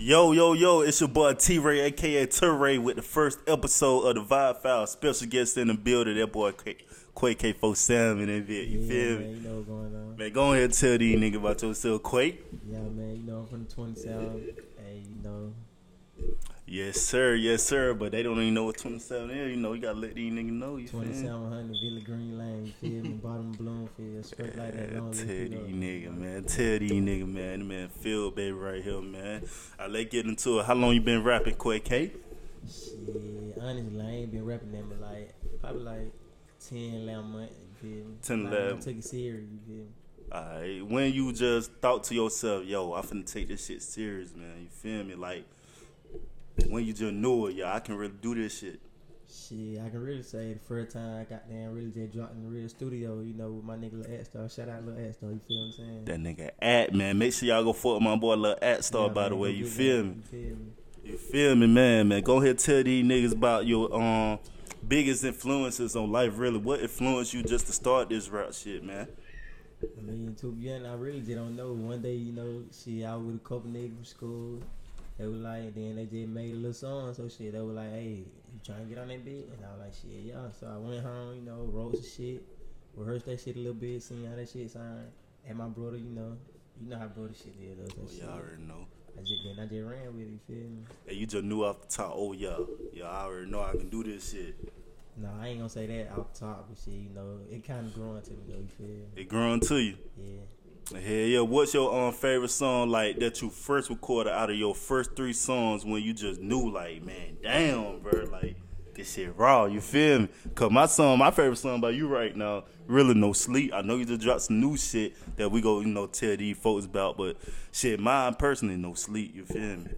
Yo, yo, yo, it's your boy T Ray, aka Turay, with the first episode of the Vibe File. Special guest in the building, that boy Quake K47 in that bit. You yeah, feel man, me? you know what's going on. Man, go ahead and tell these niggas about yourself, Quake. Yeah, man, you know I'm from the 27. Hey, you know, Yes, sir, yes, sir. But they don't even know what 27 is. You know, you gotta let these niggas know. You 2700 Villa Green Lane, you feel me? Bottom Bloomfield, straight like that. Tell these nigga, man. Tell these nigga, man. The man Phil, baby, right here, man. I let get into it. How long you been rapping, Quake K? Shit, honestly, I ain't been rapping that, but like, probably like 10, 11 months, you feel me? 10, Like, 11. I took it serious, you feel me? Alright, when you just thought to yourself, yo, I'm finna take this shit serious, man. You feel me? Like, when you just knew it, yeah, I can really do this shit. Shit, I can really say the first time I got there really just dropped in the real studio, you know, with my nigga Lil Star. Shout out Lil Star, you feel what I'm saying? That nigga at man. Make sure y'all go fuck my boy Lil At Star, Yeah, by the way. You feel me? You feel me? You feel me, man, man. Go ahead and tell these niggas about your um biggest influences on life, really. What influenced you just to start this rap shit, man? I mean, to be honest, I really just don't know. One day, you know, shit, I was with a couple niggas from school. They were like, then they just made a little song. So shit, they were like, hey, you trying to get on that beat? And I was like, shit, yeah. So I went home, you know, wrote some shit, rehearsed that shit a little bit, seen how that shit sound. And my brother, you know, you know how brother shit is. Though, so Oh, y'all already know. I just then I just ran with it. You feel me? Hey, you just knew off the top, oh yeah, yeah, I already know I can do this shit. No, I ain't gonna say that off the top, but shit, you know, it kind of growing to me though. You feel me? It growing to you. Yeah. Hell yeah, what's your um favorite song like that you first recorded out of your first three songs when you just knew like, man, damn, bro, like this shit raw, you feel me? Cause my song, my favorite song by you right now, really no sleep. I know you just dropped some new shit that we go, you know, tell these folks about, but shit, mine personally no sleep, you feel me?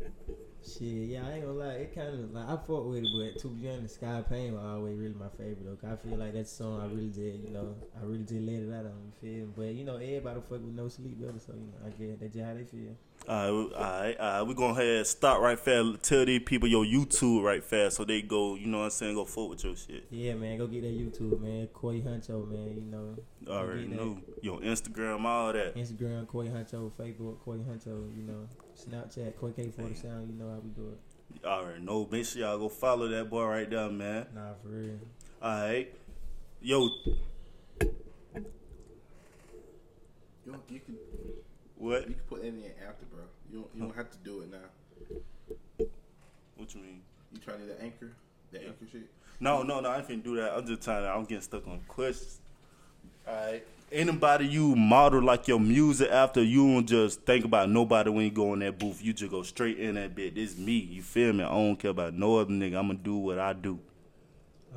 Shit, yeah, I ain't gonna lie. It kind of like I fought with it, but to be honest, Sky Pain was always really my favorite. Though, I feel like that song I really did, you know, I really did let it out on. You feel? But you know, everybody fuck with no sleep better, so you know, I get that's just how they feel. Alright, alright, alright, we gonna head start right fast. Tell these people your YouTube right fast so they go, you know what I'm saying, go forward with your shit. Yeah, man, go get that YouTube, man. Koi Huncho, man. You know, I already get that. know. Your Instagram, all that. Instagram Koi Huncho, Facebook Koi Huncho. You know, Snapchat Koi K Forty Sound. You know how we do it. I already know. Make sure y'all go follow that boy right there, man. Nah, for real. Alright. Yo, You, you can what? you can put that in after, bro. You don't you don't have to do it now. What you mean? You trying to do the anchor, the anchor shit. No, no, no, I ain't finna do that. I'm just trying to, I'm getting stuck on questions. Alright. Anybody you model like your music after, you don't just think about nobody when you go in that booth. You just go straight in that bit. This me. You feel me? I don't care about no other nigga. I'm gonna do what I do.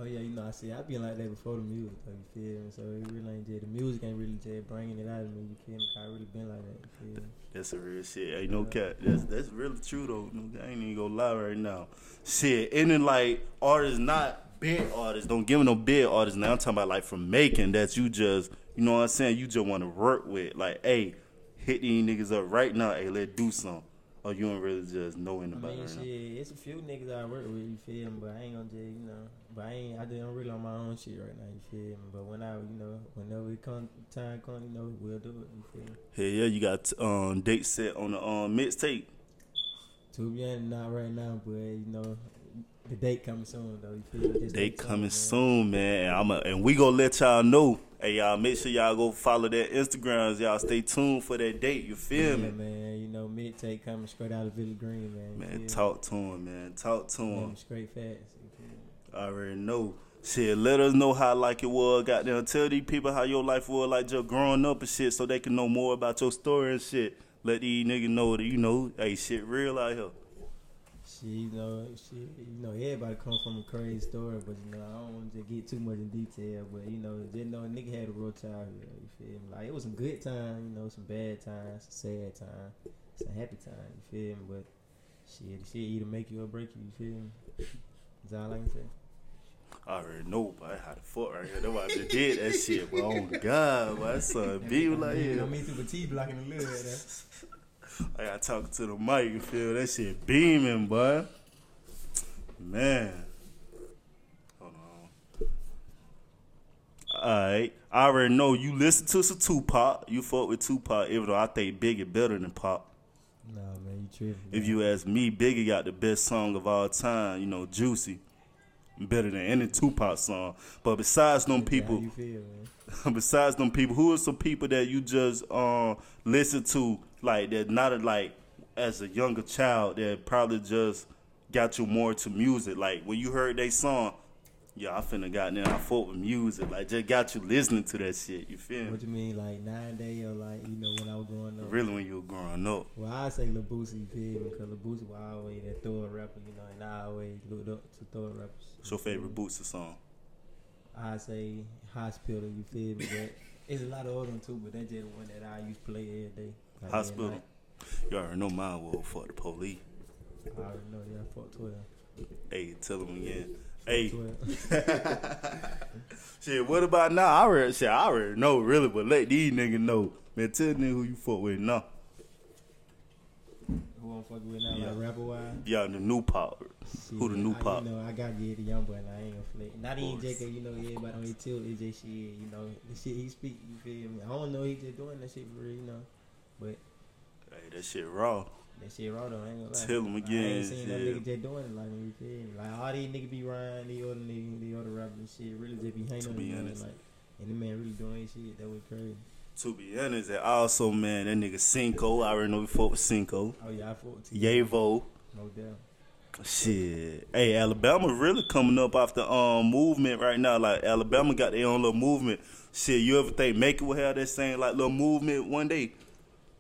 Oh yeah, you know I see. I been like that before the music, though, you feel me? So it really ain't just the music ain't really just bringing it out of me. You feel me? I really been like that. You feel me? That's a real shit. Ain't no cat. That's that's really true though. No, I ain't even gonna lie right now. Shit, any like artists, not big artists, don't give me no big artists. Now I'm talking about like from Macon that you just, you know what I'm saying? You just want to work with. Like, hey, hit these niggas up right now. Hey, let's do something. Or you don't really just know I anybody mean, right shit, it's a few niggas I work with. You feel me? But I ain't gonna just, you know. But I ain't. I don't really on my own shit right now. You feel me? But when I, you know, whenever it come time come, you know, we'll do it. You feel me? Hell yeah, you got um date set on the um mixtape. To be honest, not right now, but you know, the date coming soon though. You feel They coming soon, man. And I'm a, and we gonna let y'all know. Hey y'all, make sure y'all go follow their Instagrams. Y'all stay tuned for that date. You feel Yeah, me? man. You know, mid take coming straight out of Villa Green, man. You Man, feel me? talk to him, man. Talk to him. Coming straight fast. I already know. Shit, let us know how like it was. Goddamn, tell these people how your life was like just growing up and shit, so they can know more about your story and shit. Let these niggas know that you know, hey, shit real out here. Shit, you know, shit, you know, everybody come from a crazy story, but you know, I don't want to get too much in detail. But you know, just know a nigga had a real childhood. You feel me? Like it was some good time, you know, some bad times, some sad time, some happy time. You feel me? But shit, shit either make you or break you. You feel me? That's all I can say. I already know, but I had a fuck right here. That's why I just did that shit, but oh my God, that son beat like You know, me through the T blocking the lid. I got talking to the mic, you feel that shit beaming, boy. Man. Hold on. Alright. I already know you listen to some Tupac. You fuck with Tupac, even though I think Biggie better than Pop. Nah, man, you tripping. If you ask me, Biggie got the best song of all time. You know, Juicy, better than any Tupac song. But besides them people, feel, besides them people, who are some people that you just um listen to like that? Not a, like as a younger child that probably just got you more to music. Like when you heard they song, yeah, I finna got in there. I fought with music. Like just got you listening to that shit. You feel me? What you mean, like nine day or like you know when I was growing up? Really, when you were growing up. Well, I say Lil Boosie, you feel me? Because Lil Boosie was always that throw rapper, you know, and I always looked up to throw rappers. What's your favorite Boosie song? I say Hospital, you feel me? But it's a lot of other ones too, but that's just one that I used to play every day. Like, Hospital. You already know mine will for the police. I already know, yeah, fuck 12. Hey, tell them again. Hey, 12. shit. What about now? I already, shit, I already know really, but let these niggas know. Man, tell nigga who you fuck with now. Who I'm fucking with now, Yeah. like rapper wise? Y'all the new pop. Who the new I, pop? You know, I gotta get the young boy, and I ain't gonna. Not even. J.K., you know, everybody on his tilt, it's just shit, you know, the shit he speak, you feel me? I don't know he just doing that shit for real, you know, but Hey, that shit raw. That shit raw though, I ain't. Tell I again, ain't seen no nigga just doing it like me, you feel me? Like, all these niggas be riding, these other niggas, these other rappers and shit, really just be hanging To be the honest. like, and the man really doing his shit, that was crazy. To be honest, and also man, that nigga Cinco. I already know we fuck with Cinco. Oh yeah, I fought to Yavo. no doubt. Shit. Hey, Alabama really coming up off the um movement right now. Like Alabama got their own little movement. Shit, you ever think Macon will have that same like little movement one day?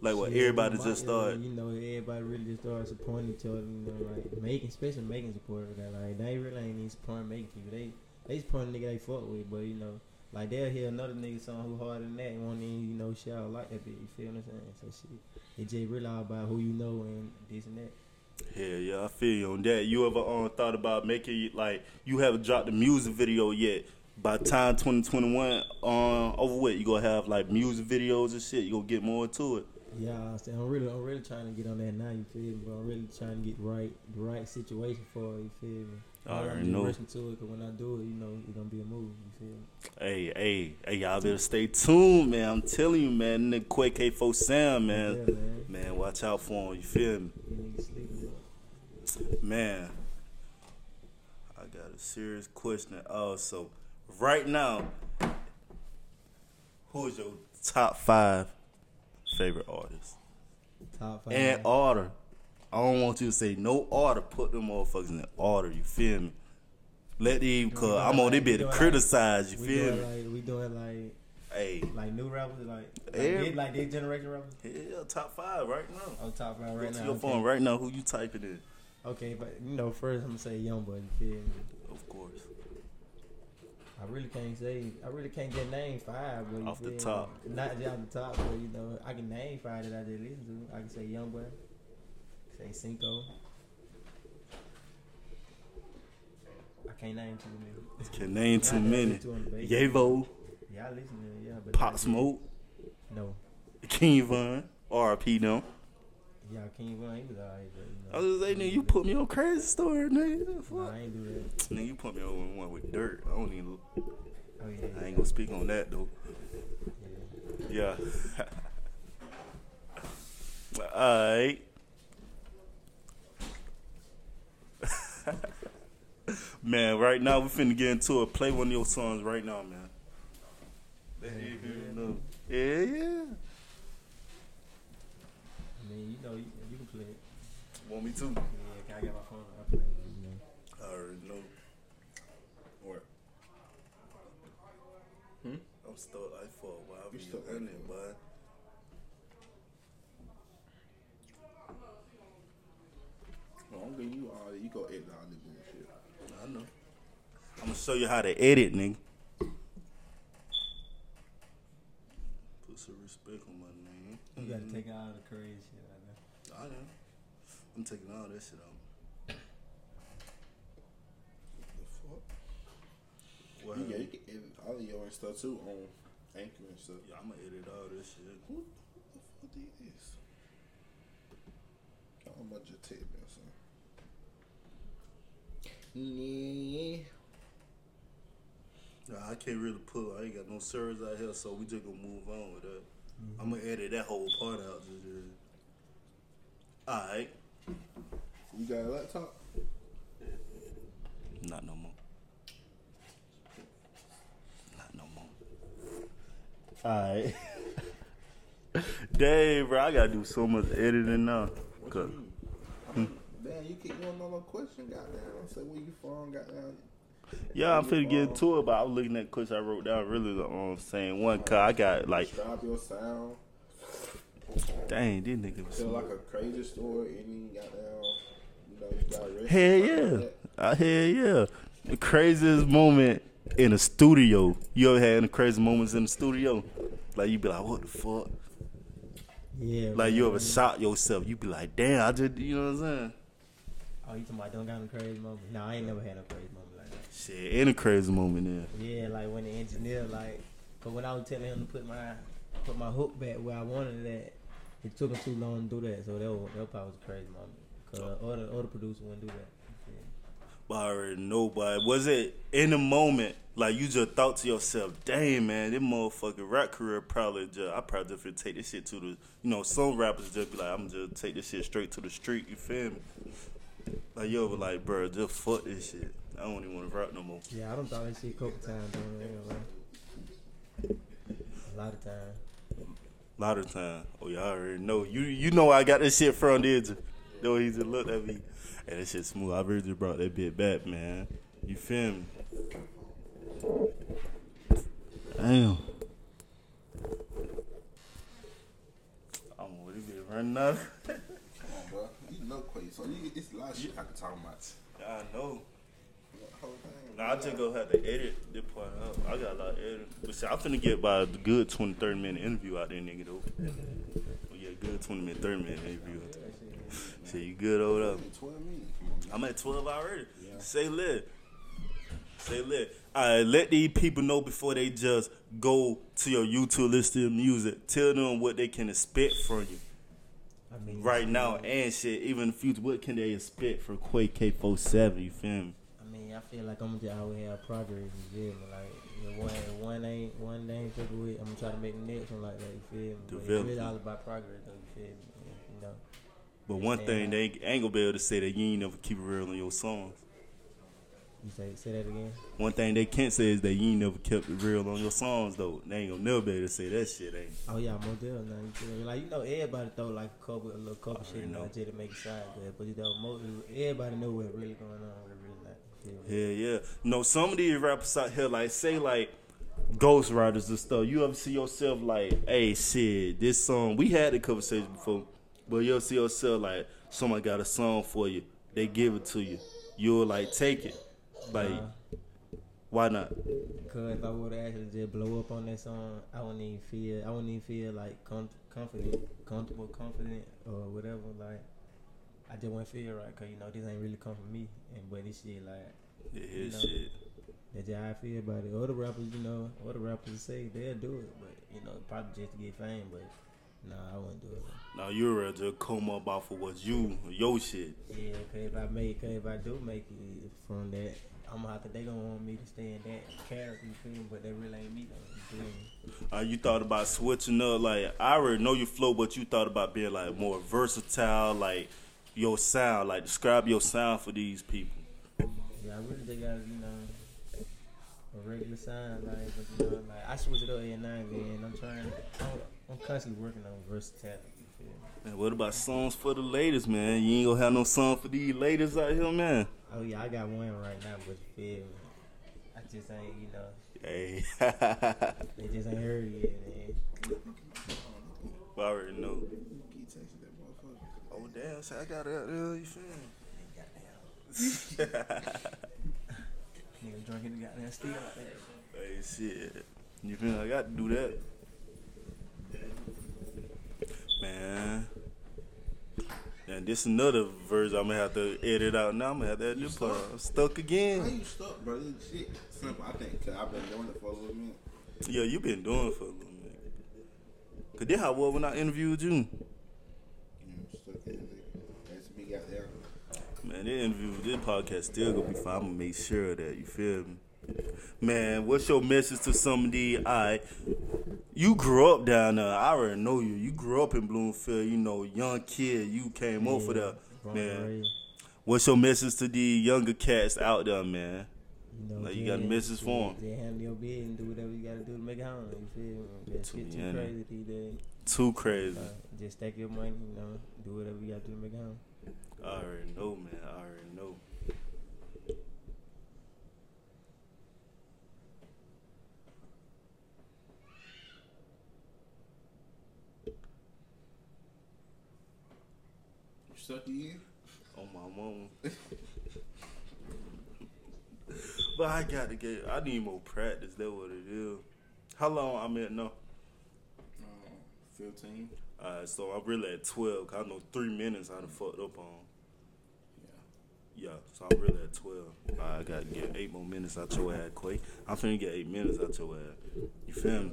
Like what everybody just started. You know, everybody really just started supporting each other. You know, like making, especially making support of that. Like they really ain't even supporting Macon people. They they supporting the nigga they fuck with, but you know, like they'll hear another nigga song who harder than that and won't even you know shout like that bit. You feel what I'm saying? So shit, it just really all about who you know and this and that. Hell yeah, I feel you on that. You ever um thought about making like you haven't dropped the music video yet? By time 2021 um over with, you gonna have like music videos and shit. You gonna get more into it. Yeah, I I'm really, I'm really trying to get on that now. You feel me? But I'm really trying to get right, the right situation for it. You feel me? I already know. rushing to it, cause when I do it, you know, it's gonna be a move. You feel me? Hey, hey, hey, y'all better stay tuned, man. I'm telling you, man. Nigga Quake K4 Sam, man. Yeah, man. Man, watch out for him. You feel me? You niggas sleeping. Man, I got a serious question also. Right now, who is your top five favorite artists? Top five. In order. I don't want you to say no order. Put them motherfuckers in order. You feel me? Let them, cause I'm on this like- bit to doing like- criticize. You feel me? like we doing like Hey, like new rappers, like like, Every- they, like generation rappers. yeah, top five right now. On top five Go right to now. your okay. phone right now. Who you typing in? Okay, but you know, first I'm gonna say young boy. You feel me? Of course. I really can't say. I really can't get name five. But Off the me? top. Not just off the top, but you know, I can name five that I just listen to. I can say young boy. Say Cinco. I can't name too many. Can name too Not that I many. listen to on. Yavo, Yeah, I listen to it, yeah, but Pop Smoke, No. King Von, RP them. Yeah, King Von, he was alright, but you know. I was just saying, nigga, you put me on crazy story, nigga. The Nah. I ain't do that. Nigga, you put me on one with dirt. I don't even. Oh yeah. I ain't gonna speak on that though. yeah. Yeah. Alright. man, right now we finna get into it. Play one of your songs right now, man. Let Yeah, yeah. it know. Yeah, yeah. I mean, you know, you, you can play it. Want me to? Yeah, can I get my phone? I play it. You know. I already know. Or Hmm? I'm still like for a while. You be stuck in like it, for a boy. no, I'm giving you all. You go edit all this bullshit. I know. I'm gonna show you how to edit, nigga. Put some respect on my name. You gotta take all the crazy shit out there. I know. I'm taking all this shit out. The fuck? Well, You, yeah, you can edit all of your stuff too on Anchor and stuff. yeah, I'm gonna edit all this shit. Who the fuck did this? I'm about to tape or something. Yeah. Nah, I can't really pull. I ain't got no servers out here, so we just gonna move on with that. Mm-hmm. I'm gonna edit that whole part out. Just, uh, Alright. You got a laptop? Not no more. Not no more. Alright. Dang, bro, I gotta do so much editing now. What Cause- you mean? Damn, you keep going on no question, goddamn. I said, where you from, goddamn? Yeah, I'm finna get into it, but I was looking at questions I wrote down really the um, same one. Cause I got like, Describe your sound. Dang, this nigga was Tell like a crazy story, any goddamn, you know, got arrested. Hell yeah. like that. Hell yeah. The craziest moment in a studio. You ever had any crazy moments in the studio? Like you be like, what the fuck? Yeah. Like you ever shot yourself? You be like, damn, I just, you know what I'm saying? Oh, you talking about don't got no crazy moment? No, I ain't never had no crazy moment like that. Shit, any crazy moment there. Yeah, like when the engineer like, but when I was telling him to put my put my hook back where I wanted it, at, it took him too long to do that. So that was, that probably was a crazy moment. Cause oh. other other producer wouldn't do that. Yeah. But I already know, but was it in the moment, like you just thought to yourself, damn man, this motherfucking rap career probably just, I probably just take this shit to the, you know, some rappers just be like, I'm just take this shit straight to the street, you feel me? Like yo, but like, bro, just fuck this shit. I don't even want to rap no more. Yeah, I done thought that shit a couple times. Though, I ain't. A lot of times. A lot of time. Oh, y'all already know. You you know I got this shit from, did you? Though he just looked at me. And that shit smooth. I really just brought that bit back, man. You feel me? Damn. I'm with it running out. Come on, bro. You know Quay, so you, it's a lot of shit I can talk about. Yeah, I know. Nah, I just gonna have to edit this part out. I got a lot of editing. But see, I'm finna get by a good 20, 30 minute interview out there, nigga, though. Oh, yeah, good 20 minute, 30 minute interview. Shit, you good over there? 12 minutes. Come on, man. I'm at 12 already. Yeah. Say lit. Say lit. Alright, let these people know before they just go to your YouTube list of music. Tell them what they can expect from you I mean, right now and shit. Even in the future, what can they expect from Quake K47? You feel me? I feel like I'm just always have progress. You feel me? Like one, one ain't one ain't fucking with, I'm gonna try to make the next one like that. You feel me? But it's Develop all about progress, though. You feel me? You know. But one Yeah. thing uh, they ain't gonna be able to say that you ain't never keep it real on your songs. You say say that again. One thing they can't say is that you ain't never kept it real on your songs though. They ain't gonna never be able to say that shit ain't. Oh yeah, more deal now. You feel me? Like you know, everybody throw like a couple, a little couple shit in know. there just to make it sound good. But you know, most, everybody know what's really going on. What really not. You feel me? Yeah, yeah. No, some of these rappers out here, like, say, like, Ghost Riders and stuff, you ever see yourself, like, hey, shit, this song, we had the conversation before, but you ever see yourself, like, someone got a song for you, they give it to you, you'll, like, take it. Like, Nah. why not? Cause if I would actually just blow up on that song, I wouldn't even feel. I wouldn't even feel like com- confident, comfortable, confident, or whatever. Like I just wouldn't feel right. Cause you know this ain't really come from me. And but this shit like Yeah, You know. shit. that's just how I feel about it. Other rappers, you know, other rappers say they'll do it, but you know probably just to get fame. But nah, I wouldn't do it. Now, you'd rather come up off of what you, your shit. Yeah, cause if I make, cause if I do make it from that. I'm gonna have to. They gonna want me to stay in that character, you feel me? But they really ain't me though. You? Uh, you thought about switching up, like I already know your flow, but you thought about being like more versatile, like your sound, like describe your sound for these people. Yeah, I really just got you know a regular sound. like, but you know, like I switch it up every now and then. I'm trying. I'm, I'm constantly working on versatility. You? Man, what about songs for the ladies, man? You ain't gonna have no song for these ladies out here, man. Oh yeah, I got one right now, but you feel me? I just ain't, you know, Hey, they just ain't heard it yet, man. I already know. Keep texting that motherfucker. Oh damn, so I got it out there. You feel me? Nigga drinking the goddamn steel like that. Hey, shit. You feel me? I got to do that. Man. And this another verse I'm gonna have to edit out now. I'm gonna have to edit this part. I'm stuck How again. you stuck, bro? Shit simple. I think cause I've been doing it for a little minute. Yeah, you been doing it for a little minute. Cause this how was when I interviewed you. You know, stuck in it. That's me got there. Man, this interview, with this podcast still gonna be fine. I'm gonna make sure of that you feel me. Man, what's your message to some of the I You grew up down there. I already know you. You grew up in Bloomfield. You know, young kid. You came up for that. Man, raised. what's your message to the younger cats out there, man? You, know, Like, you got a message for 'em. Just handle your bid and do whatever you gotta do to make it home. You feel me? To get too crazy these days. Too crazy. Uh, just stack your money, you know, do whatever you gotta do to make it home. I already know, man. I already know. You stuck in? On my mama. but I got to get. I need more practice. That what it is. How long I'm at now? Um, 15. Alright, so I'm really at 12. 'cause I know three minutes I done fucked up on. Yeah. So I'm really at 12. I gotta get eight more minutes out your ass, Quay. I'm finna get eight minutes out your ass. You feel me?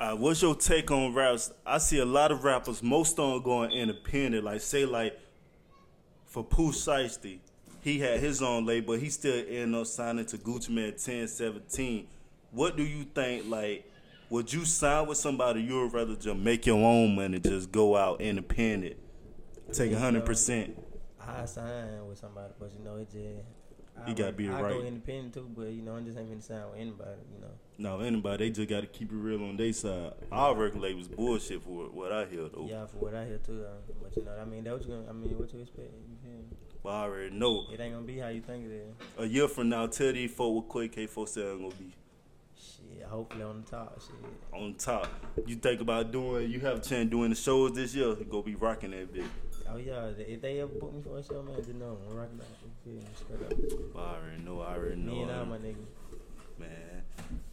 Uh, what's your take on raps? I see a lot of rappers, most of them going independent. Like, say, like, for Pooh Shiesty, he had his own label, he still ended up signing to Gucci Mane 1017. What do you think, like, would you sign with somebody you would rather just make your own money, just go out independent, take Yeah, 100%? I sign with somebody, but you know, it just. You gotta be I right. go independent too, but you know, I'm just ain't gonna sign with anybody, you know. No, anybody, they just got to keep it real on their side. Our record label's bullshit for what I hear, though. Yeah, for what I hear too, uh, but you know, I mean, that what you gonna, I mean, what you expect? You? But I already know. It ain't gonna be how you think it is. A year from now, tell these folk what Quay K47 gonna be. Shit, hopefully on the top, shit. on top. You think about doing, you have a chance doing the shows this year, you go be rocking that bitch. Oh yeah, if they ever book me for a show, man, just know I'm rocking out. Me? Oh, I already know, I already know. Me and I my nigga. man,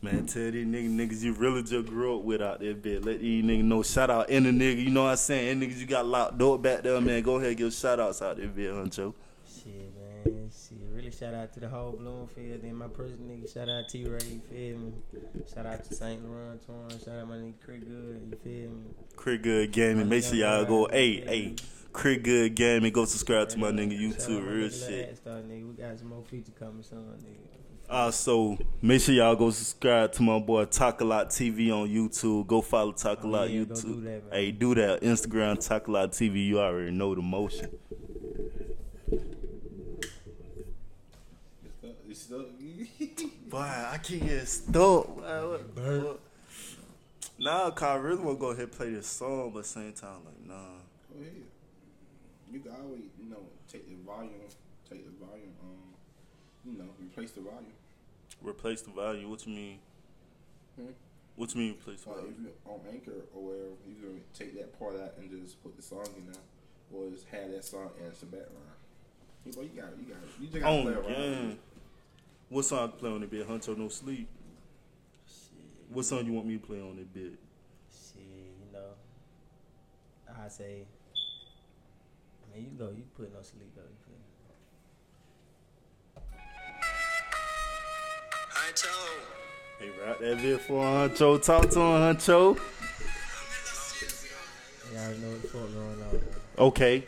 man, tell these niggas, niggas you really just grew up with out there, bitch. Let these niggas know. Shout out any nigga, you know what I'm saying? Any niggas you got locked up back there, man. Go ahead, give shout outs out there, bitch, Huncho. Shit, man. Shit, really shout out to the whole Bloomfield. Then my person nigga, shout out to T Ray, you feel me? Shout out to St. Laurent, Torn. Shout out my nigga Craig Good, you feel me? Craig Good Gaming. Make sure y'all go, hey, hey, Craig Good Gaming. Go subscribe to my nigga YouTube, real nigga shit. Adstar, nigga. We got some more feature coming soon, nigga. Uh, also, make sure y'all go subscribe to my boy Talk a Lot TV on YouTube. Go follow Talk a Oh, Lot yeah, go YouTube. do that, hey, do that. Instagram Talk a Lot TV. You already know the motion. You stuck? You stuck? Boy, I keep getting stuck. Boy, what- Burnt. what- Nah, cause I really want to go ahead and play this song, but same time, like, nah. Go ahead. You can always, you know, take the volume, take the volume, um, you know, replace the volume. Replace the volume. What you mean? Hmm? What you mean replace the Like if volume? you on Anchor or wherever, you can take that part out and just put the song in there, or just have that song as the background. You, know, you got it, you got it. You just got to On play around. With game. it. What song to play on the bed? Hunter No Sleep. Shit. What song you want me to play on the bed? Shit, you know. I say, I mean, you go, you put no sleep though. You feel me? Hey, rap that bit for Huncho. Talk to him, Huncho. Y'all already know what the fuck going on. Okay.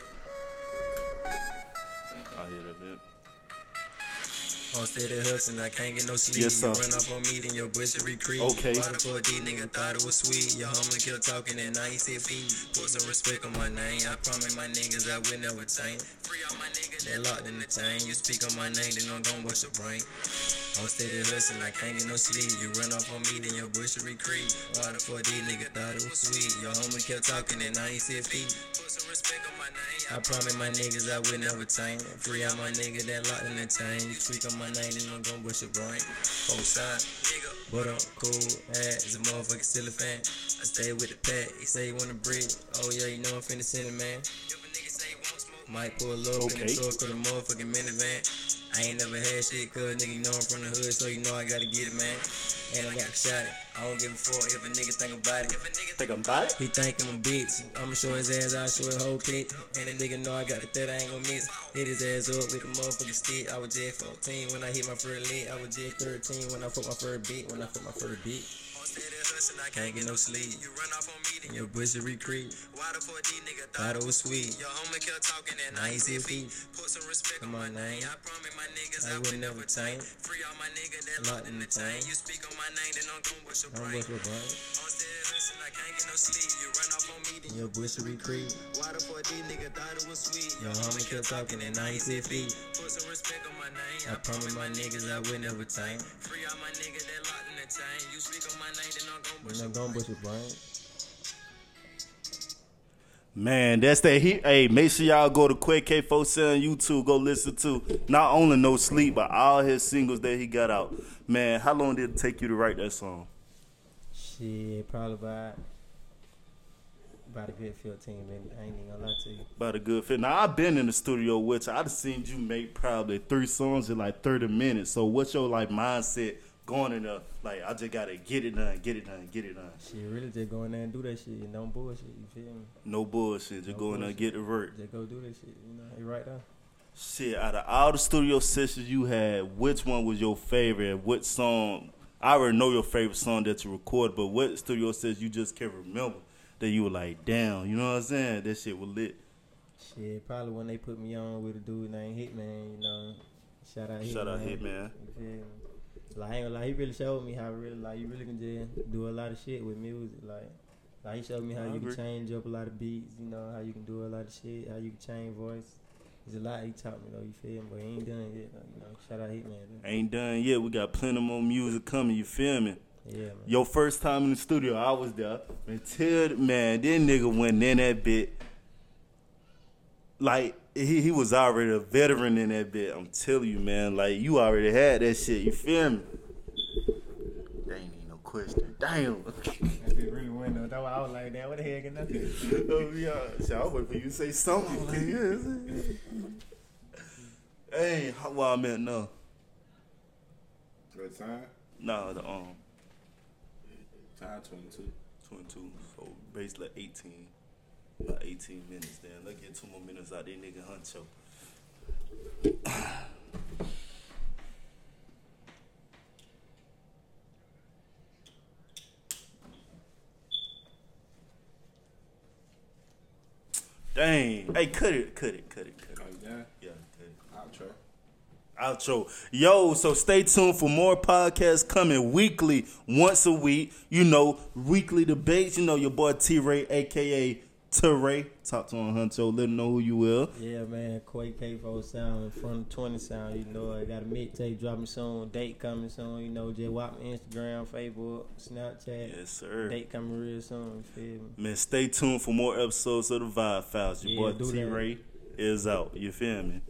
On steady hustling, I can't get no sleep. Yes, sir. You run up on me, then your bush retreat. Okay. For a D, nigga thought it was sweet. Your homie kept talking, and I ain't said feed. Put some respect on my name. I promise my niggas I will never change. Free all my niggas that locked in the chain. You speak on my name, then I'm gon' bust your brain. On steady hustling, I can't get no sleep. You run off on me, then your bush retreat. Water for a D, nigga thought it was sweet. Your homie kept talking, and I ain't said feed. Put some respect on my name. I promise my niggas I will never change. Free all my niggas that locked in the chain. You tweak on my name, then I'm gon' bust your brain. Both sides. But I'm cool as a motherfucking still a fan. I stay with the pack. He say he wanna breed. Oh yeah, you know I'm finna send it, man. Might pull up in Okay. the truck or the motherfucking minivan. I ain't never had shit, cause nigga, you know I'm from the hood, so you know I gotta get it, man. And I got shot it. I don't give a fuck if a nigga think about it. If a nigga think about it? He think I'm a bitch. I'ma show his ass, I'll show his whole pit. And the nigga know I got it that I ain't gon' miss. Hit his ass up with a motherfucking stick. I was just 14 when I hit my first lit. I was just 13 when I put my first beat. When I put my first beat. Steady hustling, I can't get no sleep. You run off on me, then your pussy retreat. Why the fuck these thought it was sweet? Your homie kept talking and I ain't see feet. Put some respect on my name. I promise my niggas I would never change. Free all my niggas that locked in the chain. You speak on my name, then I'm gon' bust your I'm with your brain. I'm steady hustling, I can't get no sleep. You run off on me, then Your pussy retreat. why the fuck these niggas thought it was sweet? Your homie kept talking and I ain't see feet. Put some respect on my name. I promise my niggas I would never change. Free all my niggas that locked in the chain. You speak on my name, then I'm gon' bust gonna bust your. Man, that's that heat. Hey, make sure y'all go to Quake K47 on YouTube. Go listen to not only No Sleep, but all his singles that he got out. Man, how long did it take you to write that song? Shit, probably about about a good 15 minutes. I ain't even gonna lie to you. About a good fit. Now I've been in the studio with you. I've seen you make probably three songs in like 30 minutes. So what's your like mindset going in there? Like I just gotta get it done, get it done, get it done. Shit, really just go in there and do that shit and don't bullshit. You feel me? No bullshit. Just No go in there and get to work. Just go do that shit. You know, you right there. Shit, out of all the studio sessions you had, which one was your favorite? What song? I already know your favorite song that you recorded, but what studio session you just can't remember that you were like, damn, you know what I'm saying? That shit was lit. Shit, probably when they put me on with a dude named Hitman, you know. Shout out Hitman. Shout out Hitman. Me? Like, I ain't gonna lie, he really showed me how really, like, you really can just do a lot of shit with music. Like, like he showed me how I you agree. can change up a lot of beats, you know, how you can do a lot of shit, how you can change voice. There's a lot he taught me, though, you feel me? But he ain't done yet, though, you know. Shout out Hitman, though. Ain't done yet. We got plenty more music coming. You feel me? Yeah, man. Your first time in the studio, I was there. Until man, that nigga went in that bit. Like he, he was already a veteran in that bit. I'm telling you, man. Like you already had that shit. You feel me? There ain't even no question. Damn. That shit really went, though. That's why I was like, damn, what the heck, nothing. oh yeah. So I was waiting for you to say something. I'm like, yes. hey, how well I meant no. Good time. No, the um Time 22. 22. So basically 18. About 18 minutes then. Let's get two more minutes out there, nigga Huncho. Dang. Hey, cut it, cut it, cut it, cut it. Oh, you done? Yeah, cut it. Outro. outro. Yo, so stay tuned for more podcasts coming weekly, once a week. You know, weekly debates. You know, your boy T Ray, aka Teray. Talk to him, Huncho. Let him know who you will. Yeah, man. Quake K4 sound from the 20 sound. You know, I got a mixtape dropping soon. Date coming soon. You know, just watch my Instagram, Facebook, Snapchat. Yes, sir. Date coming real soon. You feel me? Man, stay tuned for more episodes of the Vibe Files. Your Yeah, boy T. Ray is out. You feel me?